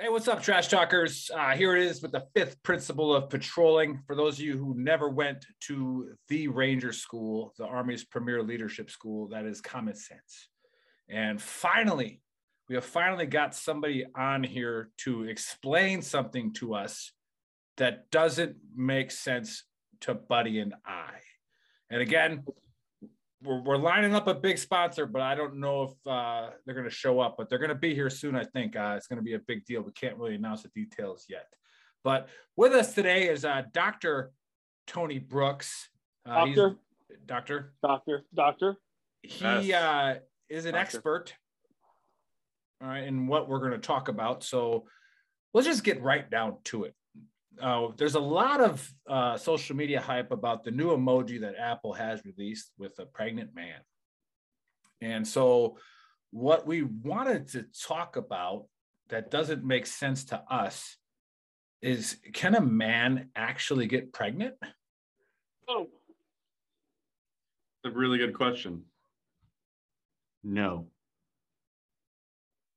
Hey, what's up, trash talkers? Uh, here it is with the fifth principle of patrolling. For those of you who never went to the Ranger School, the Army's premier leadership school, that is common sense. And finally, we have finally got somebody on here to explain something to us that doesn't make sense to Buddy and I. And again, we're, we're lining up a big sponsor, but I don't know if uh, they're going to show up, but they're going to be here soon. I think uh, it's going to be a big deal. We can't really announce the details yet. But with us today is uh, Dr. Tony Brooks. Uh, doctor. Doctor. Doctor. Doctor. He uh, is an doctor. expert all right, in what we're going to talk about. So let's just get right down to it uh, there's a lot of uh, social media hype about the new emoji that Apple has released with a pregnant man. And so, what we wanted to talk about that doesn't make sense to us is can a man actually get pregnant? Oh. A really good question. No.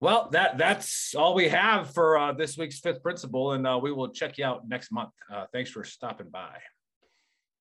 Well, that that's all we have for uh, this week's fifth principle, and uh, we will check you out next month. Uh, thanks for stopping by.